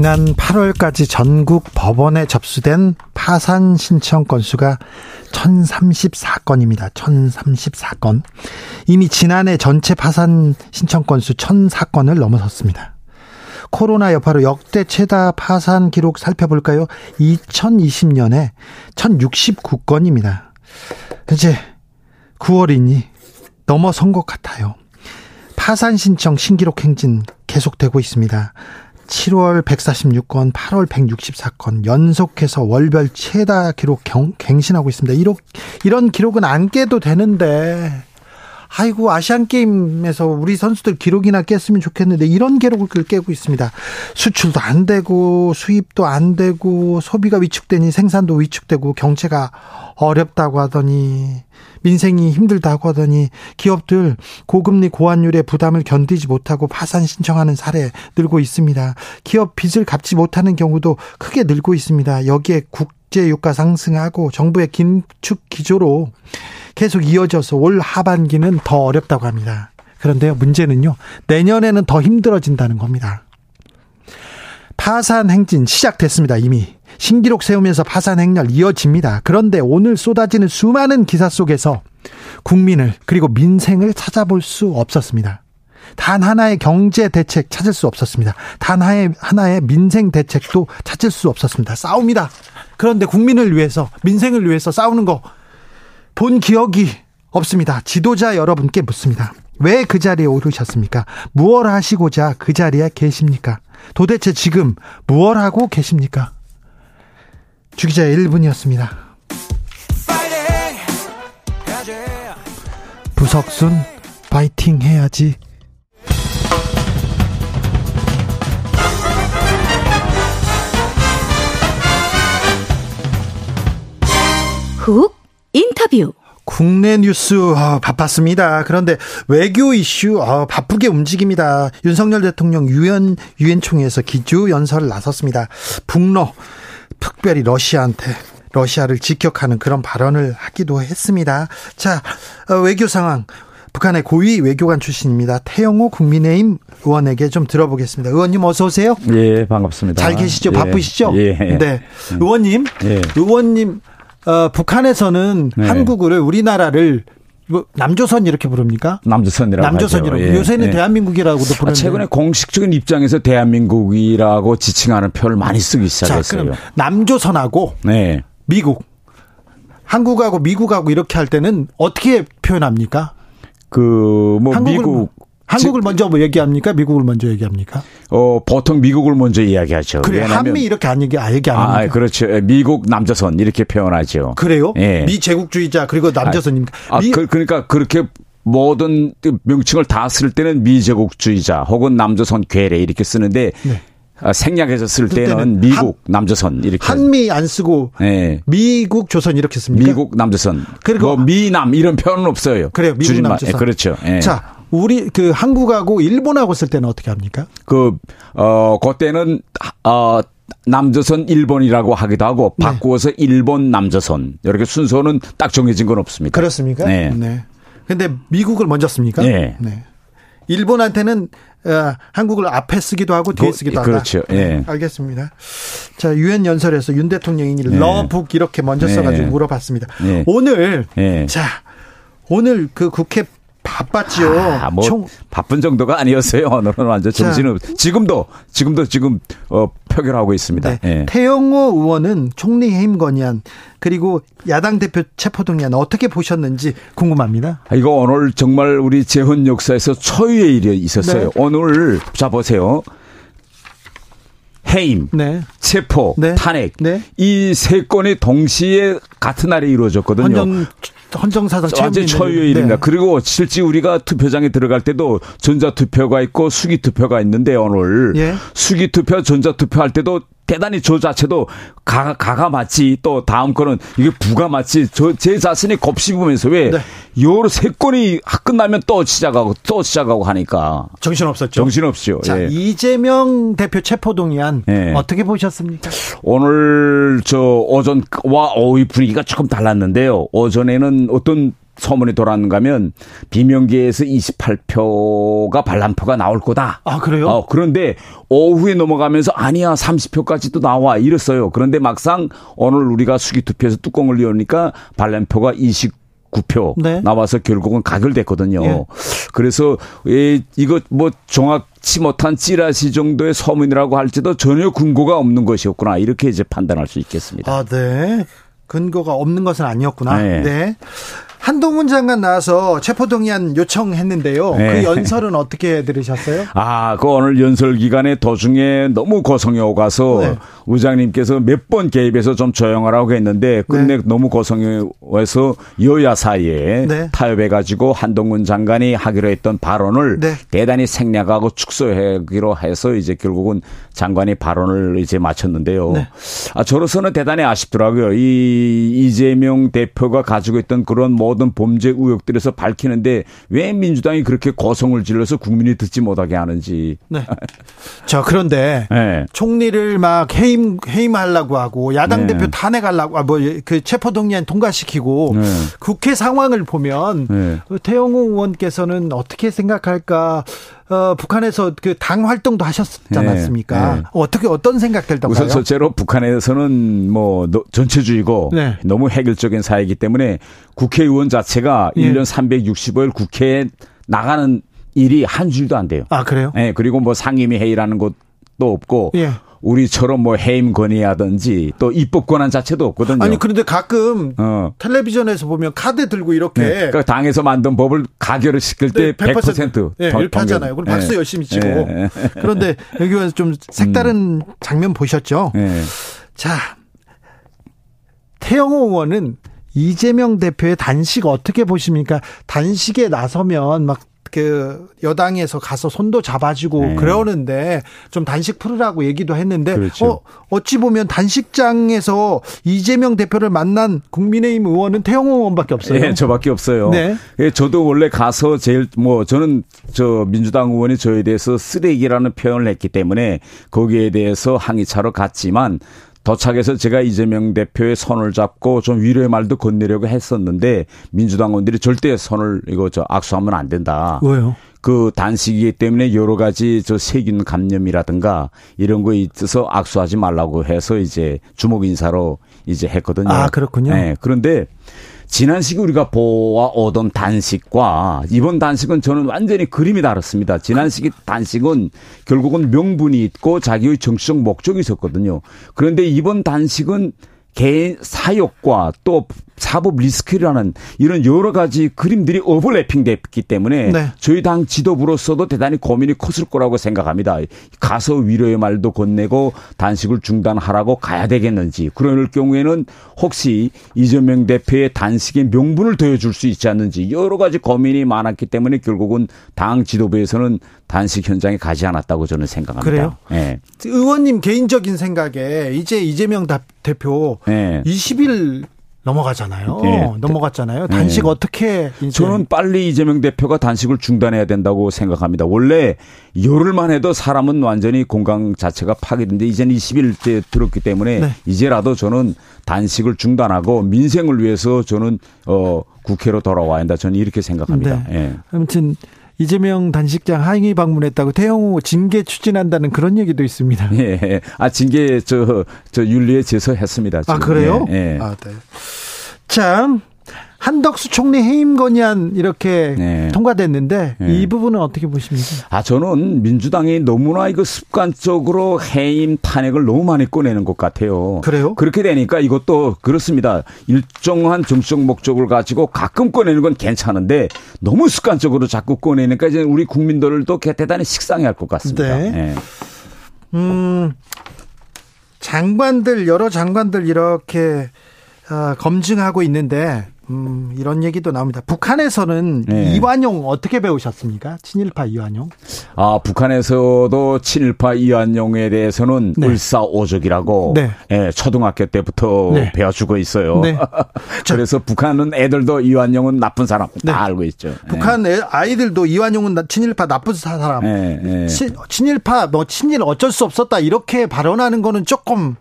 지난 8월까지 전국 법원에 접수된 파산 신청 건수가 1034건입니다. 1034건. 이미 지난해 전체 파산 신청 건수 1004건을 넘어섰습니다. 코로나 여파로 역대 최다 파산 기록 살펴볼까요? 2020년에 1069건입니다. 이제 9월이니 넘어선 것 같아요. 파산 신청 신기록 행진 계속되고 있습니다. 7월 146건, 8월 164건 연속해서 월별 최다 기록 경, 갱신하고 있습니다. 이런 이런 기록은 안 깨도 되는데 아이고 아시안 게임에서 우리 선수들 기록이나 깼으면 좋겠는데 이런 기록을 깨고 있습니다. 수출도 안 되고 수입도 안 되고 소비가 위축되니 생산도 위축되고 경제가 어렵다고 하더니 민생이 힘들다고 하더니 기업들 고금리 고환율의 부담을 견디지 못하고 파산 신청하는 사례 늘고 있습니다. 기업 빚을 갚지 못하는 경우도 크게 늘고 있습니다. 여기에 국제 유가 상승하고 정부의 긴축 기조로 계속 이어져서 올 하반기는 더 어렵다고 합니다. 그런데요, 문제는요, 내년에는 더 힘들어진다는 겁니다. 파산 행진 시작됐습니다, 이미. 신기록 세우면서 파산 행렬 이어집니다. 그런데 오늘 쏟아지는 수많은 기사 속에서 국민을 그리고 민생을 찾아볼 수 없었습니다. 단 하나의 경제 대책 찾을 수 없었습니다. 단 하나의, 하나의 민생 대책도 찾을 수 없었습니다. 싸웁니다. 그런데 국민을 위해서, 민생을 위해서 싸우는 거 본 기억이 없습니다. 지도자 여러분께 묻습니다. 왜 그 자리에 오르셨습니까? 무엇 하시고자 그 자리에 계십니까? 도대체 지금 무엇 하고 계십니까? 주기자의 1분이었습니다. 부석순 파이팅 해야지. 훅 인터뷰. 국내 뉴스 어, 바빴습니다. 그런데 외교 이슈 어, 바쁘게 움직입니다. 윤석열 대통령 유엔 유엔 총회에서 기조 연설을 나섰습니다. 북러 특별히 러시아한테 러시아를 직격하는 그런 발언을 하기도 했습니다. 자, 어, 외교 상황. 북한의 고위 외교관 출신입니다. 태영호 국민의힘 의원에게 좀 들어보겠습니다. 의원님 어서 오세요. 예, 반갑습니다. 잘 계시죠? 예, 바쁘시죠? 예. 네. 의원님, 예. 의원님 어, 북한에서는 네. 한국을 우리나라를 뭐 남조선 이렇게 부릅니까? 남조선이라고 남조선이라고. 예, 요새는 예. 대한민국이라고도 아, 부르는데 최근에 공식적인 입장에서 대한민국이라고 지칭하는 표를 많이 쓰기 자 시작했어요. 그럼 남조선하고 네. 미국 한국하고 미국하고 이렇게 할 때는 어떻게 표현합니까? 그뭐 한국을 미국 한국을 먼저 뭐 얘기합니까? 미국을 먼저 얘기합니까? 어 보통 미국을 먼저 이야기하죠. 그래 한미 이렇게 안 얘기 아 얘기 안 합니까? 아, 그렇죠. 예, 미국 남조선 이렇게 표현하죠. 그래요? 예. 미 제국주의자 그리고 남조선입니까? 아, 미, 그, 그러니까 그렇게 모든 그 명칭을 다 쓸 때는 미제국주의자 혹은 남조선 괴뢰 이렇게 쓰는데 네. 아, 생략해서 쓸 그때는 때는 미국 남조선 이렇게 한미 안 쓰고 예. 미국 조선 이렇게 씁니까? 미국 남조선 그리고- 뭐 미남 이런 표현은 없어요. 그래요. 미국 줄임말. 남조선. 예, 그렇죠. 예. 자, 우리 그 한국하고 일본하고 쓸 때는 어떻게 합니까? 그, 어, 그때는, 어, 남조선 일본이라고 하기도 하고 네. 바꾸어서 일본 남조선 이렇게 순서는 딱 정해진 건 없습니다. 그렇습니까? 네. 근데 미국을 먼저 씁니까? 네. 일본한테는 어, 한국을 앞에 쓰기도 하고 뒤에 그- 쓰기도 하다. 그렇죠. 예. 네, 알겠습니다. 자, 유엔 연설에서 윤 대통령이 네. 러북 이렇게 먼저 네. 써가지고 물어봤습니다. 네. 오늘 네. 자 오늘 그 국회 바빴지요. 아, 뭐 총 바쁜 정도가 아니었어요. 오늘은 완전 자. 정신은 지금도 지금도 지금 어 표결하고 있습니다. 네. 예. 태영호 의원은 총리 해임 건의안 그리고 야당 대표 체포동의안 어떻게 보셨는지 궁금합니다. 아, 이거 오늘 정말 우리 재헌 역사에서 초유의 일이 있었어요. 네. 오늘 자 보세요. 해임, 네. 체포, 네. 탄핵 네. 이세 건이 동시에 같은 날에 이루어졌거든요. 헌정 헌정사상 최고 초유의 일입니다. 네. 그리고 실제 우리가 투표장에 들어갈 때도 전자 투표가 있고 수기 투표가 있는데 오늘 예. 수기 투표, 전자 투표 할 때도 대단히 저 자체도 가, 가가 맞지 또 다음 거는 이게 부가 맞지 저제 자신이 곱씹으면서 왜 네. 요로 세 건이 끝나면 또 시작하고 또 시작하고 하니까 정신 없었죠. 정신 없죠. 자 예. 이재명 대표 체포동의안 예. 어떻게 보셨습니까? 오늘 저 오전와 오후 분위기가 조금 달랐는데요. 오전에는 어떤 소문이 돌았는가 하면 비명계에서 28표가 반란표가 나올 거다. 아, 그래요? 어, 그런데 오후에 넘어가면서 아니야 30표까지도 나와 이랬어요. 그런데 막상 오늘 우리가 수기 투표에서 뚜껑을 열으니까 반란표가 20 9표 네. 나와서 결국은 가결됐거든요. 예. 그래서 예, 이거 뭐 정확치 못한 찌라시 정도의 소문이라고 할지도 전혀 근거가 없는 것이었구나 이렇게 이제 판단할 수 있겠습니다. 아, 네. 근거가 없는 것은 아니었구나. 네. 네. 한동훈 장관 나와서 체포동의안 요청했는데요. 그 네. 그 연설은 어떻게 들으셨어요? 아, 그 오늘 연설 기간에 도중에 너무 고성이 오가서 네. 의장님께서 몇 번 개입해서 좀 조용하라고 했는데 끝내 네. 너무 고성이 와서 여야 사이에 네. 타협해가지고 한동훈 장관이 하기로 했던 발언을 네. 대단히 생략하고 축소하기로 해서 이제 결국은 장관이 발언을 이제 마쳤는데요. 네. 아, 저로서는 대단히 아쉽더라고요. 이 이재명 대표가 가지고 있던 그런 모 모든 범죄 의혹들에서 밝히는데 왜 민주당이 그렇게 고성을 질러서 국민이 듣지 못하게 하는지. 네. 자, 그런데 네. 총리를 막 해임 해임하려고 하고 야당 네. 대표 탄핵하려고 아, 뭐그 체포 동의안 통과시키고 네. 국회 상황을 보면 네. 태영호 의원께서는 어떻게 생각할까? 어, 북한에서 그 당 활동도 하셨지 네, 않았습니까? 네, 네. 어떻게 어떤 생각 들던가요? 우선 첫째로 북한에서는 뭐 전체주의고 네. 너무 획일적인 사회이기 때문에 국회의원 자체가 예. 1년 365일 국회에 나가는 일이 한 줄도 안 돼요. 아 그래요? 네, 그리고 뭐 상임위 회의라는 것도 없고 예. 우리처럼 뭐 해임 건의하든지 또 입법 권한 자체도 없거든요. 아니 그런데 가끔 어. 텔레비전에서 보면 카드 들고 이렇게 네. 그러니까 당에서 만든 법을 가결을 시킬 때 100%, 100% 네, 이렇게 하잖아요. 그럼 박수 네. 열심히 치고. 네. 그런데 여기 와서 좀 색다른 음. 장면 보셨죠? 네. 자 태영호 의원은 이재명 대표의 단식 어떻게 보십니까? 단식에 나서면 막 그 여당에서 가서 손도 잡아주고 네. 그러는데 좀 단식 풀으라고 얘기도 했는데 그렇죠. 어 어찌 보면 단식장에서 이재명 대표를 만난 국민의힘 의원은 태영호 의원밖에 없어요. 네, 저밖에 없어요. 네. 예, 저도 원래 가서 제일 뭐 저는 저 민주당 의원이 저에 대해서 쓰레기라는 표현을 했기 때문에 거기에 대해서 항의차로 갔지만 도착해서 제가 이재명 대표의 손을 잡고 좀 위로의 말도 건네려고 했었는데 민주당 의원들이 절대 손을 이거 저 악수하면 안 된다. 왜요? 그 단식이기 때문에 여러 가지 저 세균 감염이라든가 이런 거 있어서 악수하지 말라고 해서 이제 주목 인사로 이제 했거든요. 아, 그렇군요. 네. 그런데 지난 시기 우리가 보아 오던 단식과 이번 단식은 저는 완전히 그림이 다릅니다. 지난 시기 단식은 결국은 명분이 있고 자기의 정치적 목적이 있었거든요. 그런데 이번 단식은 개인 사욕과 또 사법 리스크라는 이런 여러 가지 그림들이 오버래핑 됐기 때문에 네. 저희 당 지도부로서도 대단히 고민이 컸을 거라고 생각합니다. 가서 위로의 말도 건네고 단식을 중단하라고 가야 되겠는지 그럴 경우에는 혹시 이재명 대표의 단식의 명분을 더해줄 수 있지 않는지 여러 가지 고민이 많았기 때문에 결국은 당 지도부에서는 단식 현장에 가지 않았다고 저는 생각합니다. 그래요? 네. 의원님 개인적인 생각에 이제 이재명 대표 네. 20일 넘어가잖아요. 네. 넘어갔잖아요. 단식 네. 어떻게 이제. 저는 빨리 이재명 대표가 단식을 중단해야 된다고 생각합니다. 원래 열흘만 해도 사람은 완전히 건강 자체가 파괴되는데 이제는 20일째 들었기 때문에 네. 이제라도 저는 단식을 중단하고 민생을 위해서 저는 어 국회로 돌아와야 한다. 저는 이렇게 생각합니다. 네. 예. 아무튼 이재명 단식장 항의 방문했다고 태영호 징계 추진한다는 그런 얘기도 있습니다. 예. 아, 징계 저, 저 윤리에 제소했습니다. 지금. 아, 그래요? 예. 예. 아, 네. 참, 한덕수 총리 해임 건의안 이렇게 네. 통과됐는데 네. 이 부분은 어떻게 보십니까? 아 저는 민주당이 너무나 이거 습관적으로 해임 탄핵을 너무 많이 꺼내는 것 같아요. 그래요? 그렇게 되니까 이것도 그렇습니다. 일정한 정치적 목적을 가지고 가끔 꺼내는 건 괜찮은데 너무 습관적으로 자꾸 꺼내니까 이제 우리 국민들도 대단히 식상해할 것 같습니다. 네. 네. 음 장관들 여러 장관들 이렇게 어, 검증하고 있는데 음, 이런 얘기도 나옵니다. 북한에서는 네. 이완용 어떻게 배우셨습니까? 친일파 이완용. 아, 북한에서도 친일파 이완용에 대해서는 네. 을사오적이라고 네. 예, 초등학교 때부터 네. 배워주고 있어요. 네. 그래서 북한은 애들도 이완용은 나쁜 사람 다 네. 알고 있죠. 북한 애- 아이들도 이완용은 나- 친일파 나쁜 사람. 예, 예. 친, 친일파 뭐 친일 어쩔 수 없었다 이렇게 발언하는 거는 조금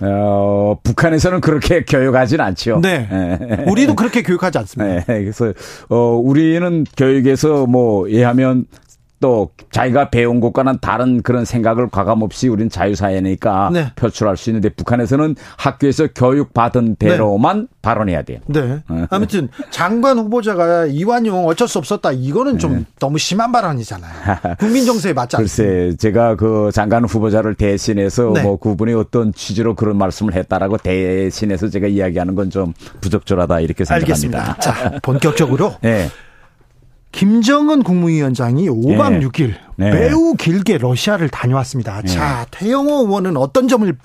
어, 북한에서는 그렇게 교육하진 않죠. 네. 예. 우리도 그렇게 교육하지 않습니다. 네, 그래서 어 우리는 교육에서 뭐 예하면 또 자기가 배운 것과는 다른 그런 생각을 과감 없이 우리는 자유사회니까 네. 표출할 수 있는데 북한에서는 학교에서 교육받은 대로만 발언해야 돼요. 네. 아무튼 장관 후보자가 이완용 어쩔 수 없었다. 이거는 좀 네. 너무 심한 발언이잖아요. 국민 정서에 맞지 않습니다. 글쎄, 제가 그 장관 후보자를 대신해서 네. 뭐 그분이 어떤 취지로 그런 말씀을 했다라고 대신해서 제가 이야기하는 건 좀 부적절하다 이렇게 생각합니다. 알겠습니다. 자, 본격적으로 네. 김정은 국무위원장이 5박 네. 6일 네. 매우 길게 러시아를 다녀왔습니다. 자, 태영호 의원은 어떤 점을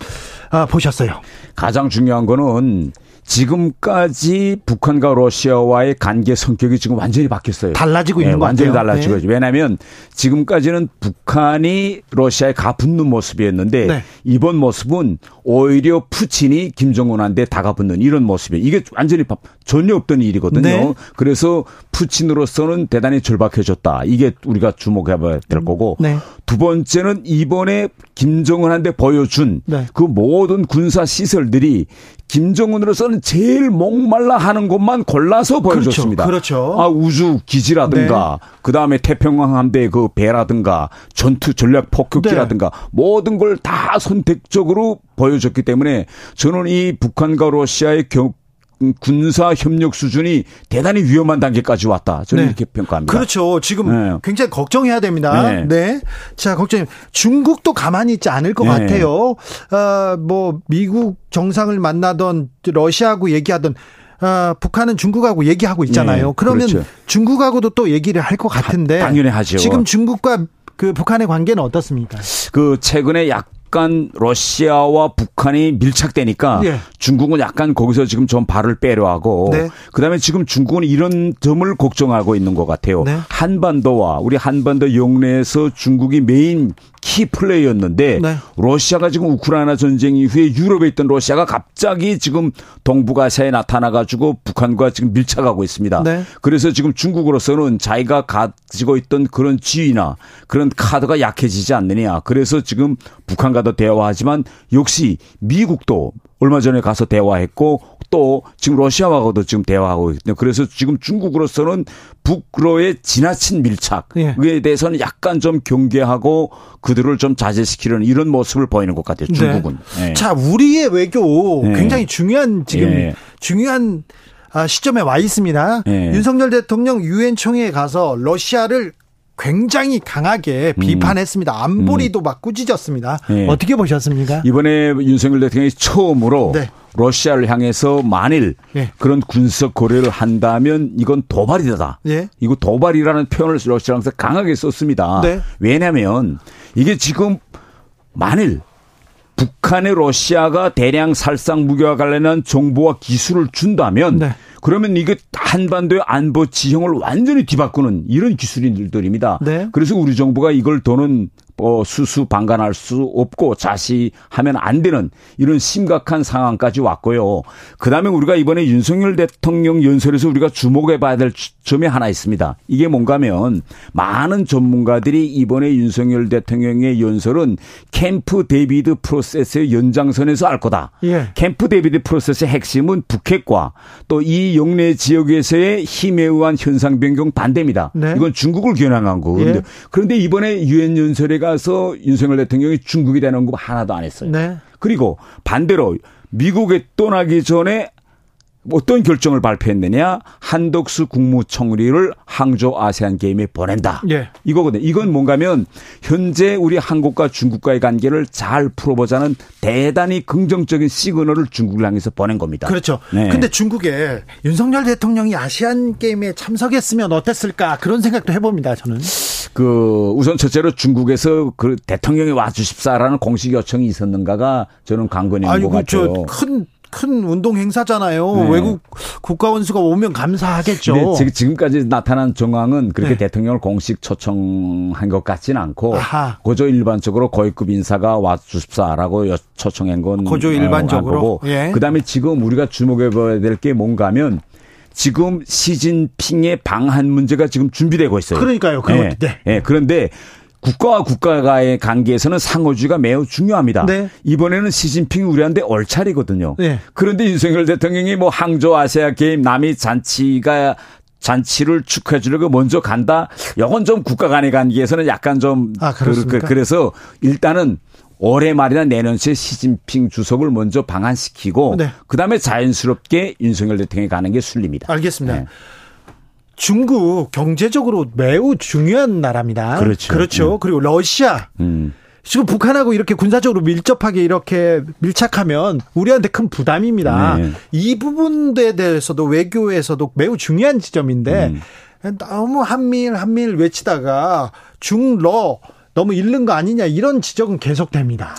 아, 보셨어요? 가장 중요한 거는 지금까지 북한과 러시아와의 관계 성격이 지금 완전히 바뀌었어요. 달라지고 예, 있는 것 완전히 같아요. 달라지고 네. 있죠. 왜냐하면 지금까지는 북한이 러시아에 가붙는 모습이었는데 네. 이번 모습은 오히려 푸틴이 김정은한테 다가붙는 이런 모습이에요. 이게 완전히 바- 전혀 없던 일이거든요. 네. 그래서 푸틴으로서는 대단히 절박해졌다. 이게 우리가 주목해봐야 될 거고 네. 두 번째는 이번에 김정은한테 보여준 네. 그 모든 군사 시설들이 김정은으로서는 제일 목말라 하는 것만 골라서 보여줬습니다. 그렇죠. 아, 우주 기지라든가, 그 다음에 태평양 함대 그 배라든가, 전투 전략 폭격기라든가, 네. 모든 걸 다 선택적으로 보여줬기 때문에 저는 이 북한과 러시아의 경, 군사 협력 수준이 대단히 위험한 단계까지 왔다. 저는 네. 이렇게 평가합니다. 그렇죠. 지금 네. 굉장히 걱정해야 됩니다. 네. 네. 자, 걱정. 중국도 가만히 있지 않을 것 네. 같아요. 아, 뭐 미국 정상을 만나던 러시아하고 얘기하던 아, 북한은 중국하고 얘기하고 있잖아요. 네, 그러면 그렇죠. 중국하고도 또 얘기를 할 것 같은데 당연히 하죠. 지금 중국과 그 북한의 관계는 어떻습니까? 그 최근에 약 간 러시아와 북한이 밀착되니까 예. 중국은 약간 거기서 지금 좀 발을 빼려 하고 네. 그다음에 지금 중국은 이런 점을 걱정하고 있는 것 같아요. 네. 한반도와 우리 한반도 영내에서 중국이 메인 키 플레이였는데 네. 러시아가 지금 우크라이나 전쟁 이후에 유럽에 있던 러시아가 갑자기 지금 동북아시아에 나타나 가지고 북한과 지금 밀착하고 있습니다. 네. 그래서 지금 중국으로서는 자기가 가지고 있던 그런 지위나 그런 카드가 약해지지 않느냐. 그래서 지금 북한과도 대화하지만 역시 미국도 얼마 전에 가서 대화했고 또 지금 러시아와도 지금 대화하고 있거든요. 그래서 지금 중국으로서는 북로의 지나친 밀착에 예. 대해서는 약간 좀 경계하고 그들을 좀 자제시키려는 이런 모습을 보이는 것 같아요. 중국은. 네. 예. 자, 우리의 외교 네. 굉장히 중요한 지금 예. 중요한 아, 시점에 와 있습니다. 예. 윤석열 대통령 유엔 총회에 가서 러시아를 굉장히 강하게 비판했습니다. 안보리도 막 꾸짖었습니다. 음. 예. 어떻게 보셨습니까? 이번에 윤석열 대통령이 처음으로 네. 러시아를 향해서 만일 예. 그런 군사 고려를 한다면 이건 도발이다. 예. 이거 도발이라는 표현을 러시아에서 강하게 썼습니다. 네. 왜냐하면 이게 지금 만일 북한의 러시아가 대량 살상 무기와 관련한 정보와 기술을 준다면 네. 그러면 이게 한반도의 안보 지형을 완전히 뒤바꾸는 이런 기술들입니다. 네. 그래서 우리 정부가 이걸 더는 어, 수수 방관할 수 없고 자시하면 안 되는 이런 심각한 상황까지 왔고요. 그 다음에 우리가 이번에 윤석열 대통령 연설에서 우리가 주목해 봐야 될 점이 하나 있습니다. 이게 뭔가면 많은 전문가들이 이번에 윤석열 대통령의 연설은 캠프 데이비드 프로세스의 연장선에서 한 거다. 예. 캠프 데이비드 프로세스의 핵심은 북핵과 또 이 역내 지역에서의 힘에 의한 현상 변경 반대입니다. 네. 이건 중국을 겨냥한 거거든요. 예. 그런데 이번에 유엔 연설에 가서 윤석열 대통령이 중국에 대한 언급 하나도 안 했어요. 네. 그리고 반대로 미국에 떠나기 전에 어떤 결정을 발표했느냐? 한덕수 국무총리를 항저우 아시안 게임에 보낸다. 예. 이거거든요. 이건 뭔가면 현재 우리 한국과 중국과의 관계를 잘 풀어보자는 대단히 긍정적인 시그널을 중국을 향해서 보낸 겁니다. 그렇죠. 네. 근데 중국에 윤석열 대통령이 아시안 게임에 참석했으면 어땠을까 그런 생각도 해봅니다. 저는. 그 우선 첫째로 중국에서 그 대통령이 와 주십사라는 공식 요청이 있었는가가 저는 관건인 것 아이고 같아요. 저큰 큰 운동 행사잖아요. 네. 외국 국가 원수가 오면 감사하겠죠. 네, 지금까지 나타난 정황은 그렇게 네. 대통령을 공식 초청한 것 같지는 않고 아하. 고조 일반적으로 고위급 인사가 와 주십사라고 초청한 건 고조 일반적으로 어, 예. 그다음에 지금 우리가 주목해 봐야 될 게 뭔가면 지금 시진핑의 방한 문제가 지금 준비되고 있어요. 그러니까요. 네. 네. 네. 그런데 국가와 국가와의 관계에서는 상호주의가 매우 중요합니다. 네. 이번에는 시진핑이 우리한테 얼차리거든요. 네. 그런데 윤석열 대통령이 뭐 항저 아시아 게임 남이 잔치가 잔치를 축하해 주려고 먼저 간다. 이건 좀 국가 간의 관계에서는 약간 좀 아, 그, 그, 그래서 일단은 올해 말이나 내년새 시진핑 주석을 먼저 방한시키고 네. 그다음에 자연스럽게 윤석열 대통령이 가는 게 순리입니다. 알겠습니다. 네. 중국 경제적으로 매우 중요한 나라입니다. 그렇죠. 그렇죠. 음. 그리고 러시아. 음. 지금 북한하고 이렇게 군사적으로 밀접하게 이렇게 밀착하면 우리한테 큰 부담입니다. 네. 이 부분에 대해서도 외교에서도 매우 중요한 지점인데 음. 너무 한밀 한밀 외치다가 중러 너무 잃는 거 아니냐 이런 지적은 계속됩니다.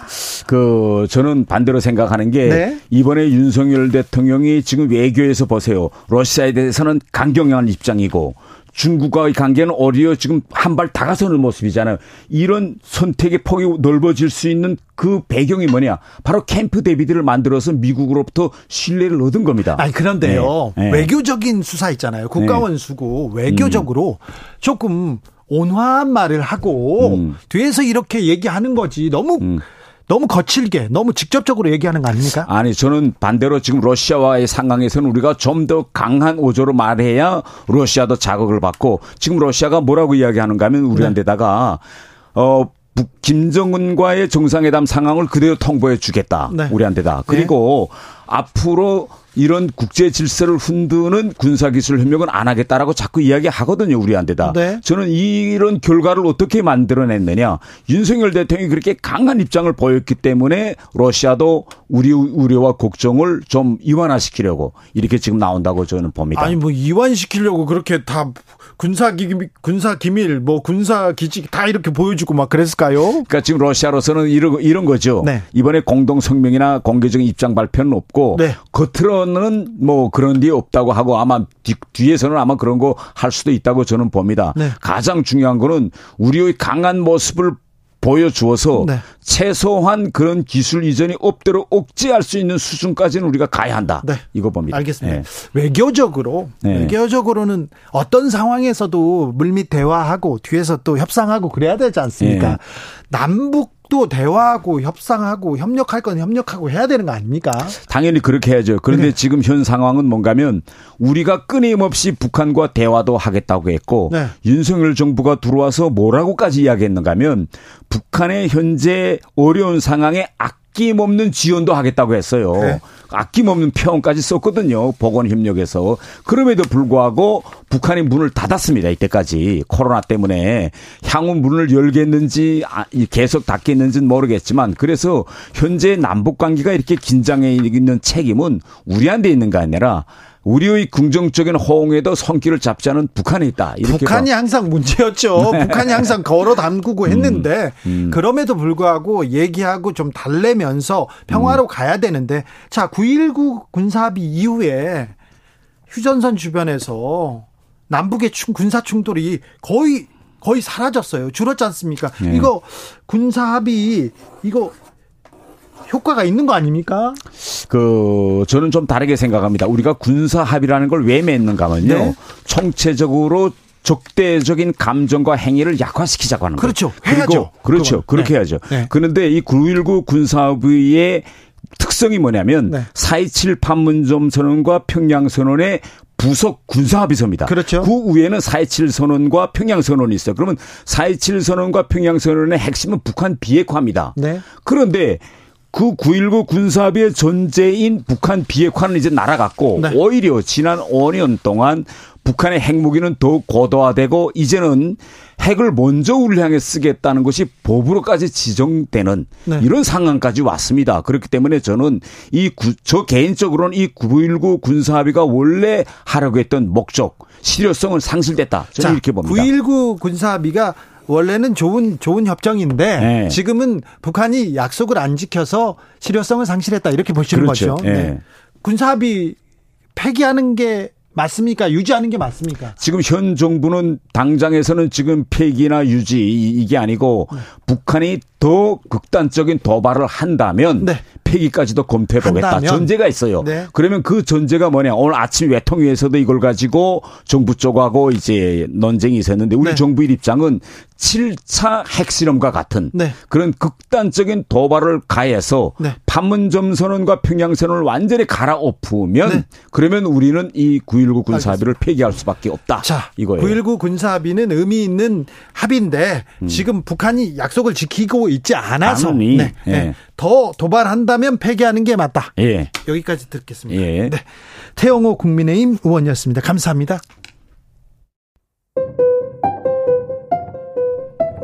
그 저는 반대로 생각하는 게 네? 이번에 윤석열 대통령이 지금 외교에서 보세요. 러시아에 대해서는 강경한 입장이고 중국과의 관계는 어리어 지금 한 발 다가서는 모습이잖아요. 이런 선택의 폭이 넓어질 수 있는 그 배경이 뭐냐? 바로 캠프 데비드를 만들어서 미국으로부터 신뢰를 얻은 겁니다. 아니 그런데요. 네. 네. 외교적인 수사 있잖아요. 국가원 수고 외교적으로 음. 조금 온화한 말을 하고 음. 뒤에서 이렇게 얘기하는 거지 너무 음. 너무 거칠게 너무 직접적으로 얘기하는 거 아닙니까? 아니 저는 반대로 지금 러시아와의 상황에서는 우리가 좀 더 강한 오조로 말해야 러시아도 자극을 받고 지금 러시아가 뭐라고 이야기하는가 하면 우리한테다가 네. 어 김정은과의 정상회담 상황을 그대로 통보해 주겠다. 네. 우리한테다. 그리고 네. 앞으로 이런 국제 질서를 흔드는 군사기술 협력은 안 하겠다라고 자꾸 이야기하거든요, 우리한테다. 네. 저는 이런 결과를 어떻게 만들어냈느냐. 윤석열 대통령이 그렇게 강한 입장을 보였기 때문에 러시아도 우리 우려와 걱정을 좀 이완화시키려고 이렇게 지금 나온다고 저는 봅니다. 아니 뭐 이완시키려고 그렇게 다 군사 기밀, 군사 기밀, 뭐 군사 기지 다 이렇게 보여주고 막 그랬을까요? 그러니까 지금 러시아로서는 이런 이런 거죠. 네. 이번에 공동 성명이나 공개적인 입장 발표는 없고 네. 겉으로는 뭐 그런 게 없다고 하고 아마 뒤, 뒤에서는 아마 그런 거 할 수도 있다고 저는 봅니다. 네. 가장 중요한 거는 우리의 강한 모습을 보여주어서 네. 최소한 그런 기술 이전이 없도록 억제할 수 있는 수준까지는 우리가 가야 한다. 네. 이거 봅니다. 알겠습니다. 네. 외교적으로 네. 외교적으로는 어떤 상황에서도 물밑 대화하고 뒤에서 또 협상하고 그래야 되지 않습니까? 네. 남북 또 대화하고 협상하고 협력할 건 협력하고 해야 되는 거 아닙니까? 당연히 그렇게 해야죠. 그런데 네. 지금 현 상황은 뭔가면 우리가 끊임없이 북한과 대화도 하겠다고 했고 네. 윤석열 정부가 들어와서 뭐라고까지 이야기했는가 하면 북한의 현재 어려운 상황에 악 아낌없는 지원도 하겠다고 했어요. 네. 아낌없는 표현까지 썼거든요. 보건협력에서. 그럼에도 불구하고 북한이 문을 닫았습니다. 이때까지. 코로나 때문에. 향후 문을 열겠는지 아, 계속 닫겠는지는 모르겠지만 그래서 현재 남북 관계가 이렇게 긴장해 있는 책임은 우리한테 있는 거 아니라 우리의 긍정적인 호응에도 손길을 잡지 않은 북한에 있다. 북한이 항상 문제였죠. 네. 북한이 항상 걸어 담그고 했는데 음, 음. 그럼에도 불구하고 얘기하고 좀 달래면서 평화로 음. 가야 되는데 자, 9.19 군사합의 이후에 휴전선 주변에서 남북의 군사 충돌이 거의 거의 사라졌어요. 줄었지 않습니까? 네. 이거 군사 합의 이거 효과가 있는 거 아닙니까? 그 저는 좀 다르게 생각합니다. 우리가 군사 합의라는 걸 왜 맺는가면요. 네. 총체적으로 적대적인 감정과 행위를 약화시키자고 하는 그렇죠. 거예요. 해야죠. 그렇죠. 그건. 그렇게 네. 해야죠. 네. 그런데 이 9.19 군사합의의 특성이 뭐냐면 네. 4.27 판문점 선언과 평양 선언의 부속 군사합의서입니다. 그렇죠. 그 위에는 4.27 선언과 평양 선언이 있어요. 그러면 4.27 선언과 평양 선언의 핵심은 북한 비핵화입니다. 네. 그런데 그 9.19 군사비의 존재인 북한 비핵화는 이제 날아갔고 네. 오히려 지난 5년 동안 북한의 핵무기는 더욱 고도화되고 이제는 핵을 먼저 우리를 향해 쓰겠다는 것이 법으로까지 지정되는 네. 이런 상황까지 왔습니다. 그렇기 때문에 저는 이 저 개인적으로는 이 9.19 군사합의가 원래 하려고 했던 목적, 실효성은 상실됐다. 저는 자, 이렇게 봅니다. 9.19 군사합의가 원래는 좋은 좋은 협정인데 네. 지금은 북한이 약속을 안 지켜서 실효성을 상실했다 이렇게 보시는 그렇죠. 거죠. 네. 네. 군사합의 폐기하는 게 맞습니까? 유지하는 게 맞습니까? 지금 현 정부는 당장에서는 지금 폐기나 유지 이게 아니고 네. 북한이 더 극단적인 도발을 한다면 네. 폐기까지도 검토해 보겠다. 전제가 있어요. 네. 그러면 그 전제가 뭐냐? 오늘 아침 외통위에서도 이걸 가지고 정부 쪽하고 이제 논쟁이 있었는데 우리 네. 정부의 입장은 7차 핵실험과 같은 네. 그런 극단적인 도발을 가해서 네. 판문점 선언과 평양 선언을 완전히 갈아엎으면 네. 그러면 우리는 이 9.19 군사합의를 폐기할 수밖에 없다. 자, 이거예요. 9.19 군사합의는 의미 있는 합의인데 음. 지금 북한이 약속을 지키고 있지 않아서 네. 네. 네. 더 도발한다 면 폐기하는 게 맞다. 예. 여기까지 듣겠습니다. 예. 네. 태영호 국민의힘 의원이었습니다. 감사합니다.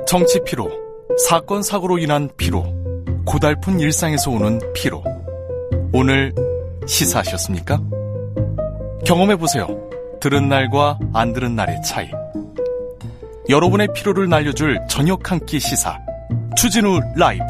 정치 피로, 사건 사고로 인한 피로, 고달픈 일상에서 오는 피로. 오늘 시사하셨습니까? 경험해 보세요. 들은 날과 안 들은 날의 차이. 여러분의 피로를 날려줄 저녁 한 끼 시사. 추진우 라이브.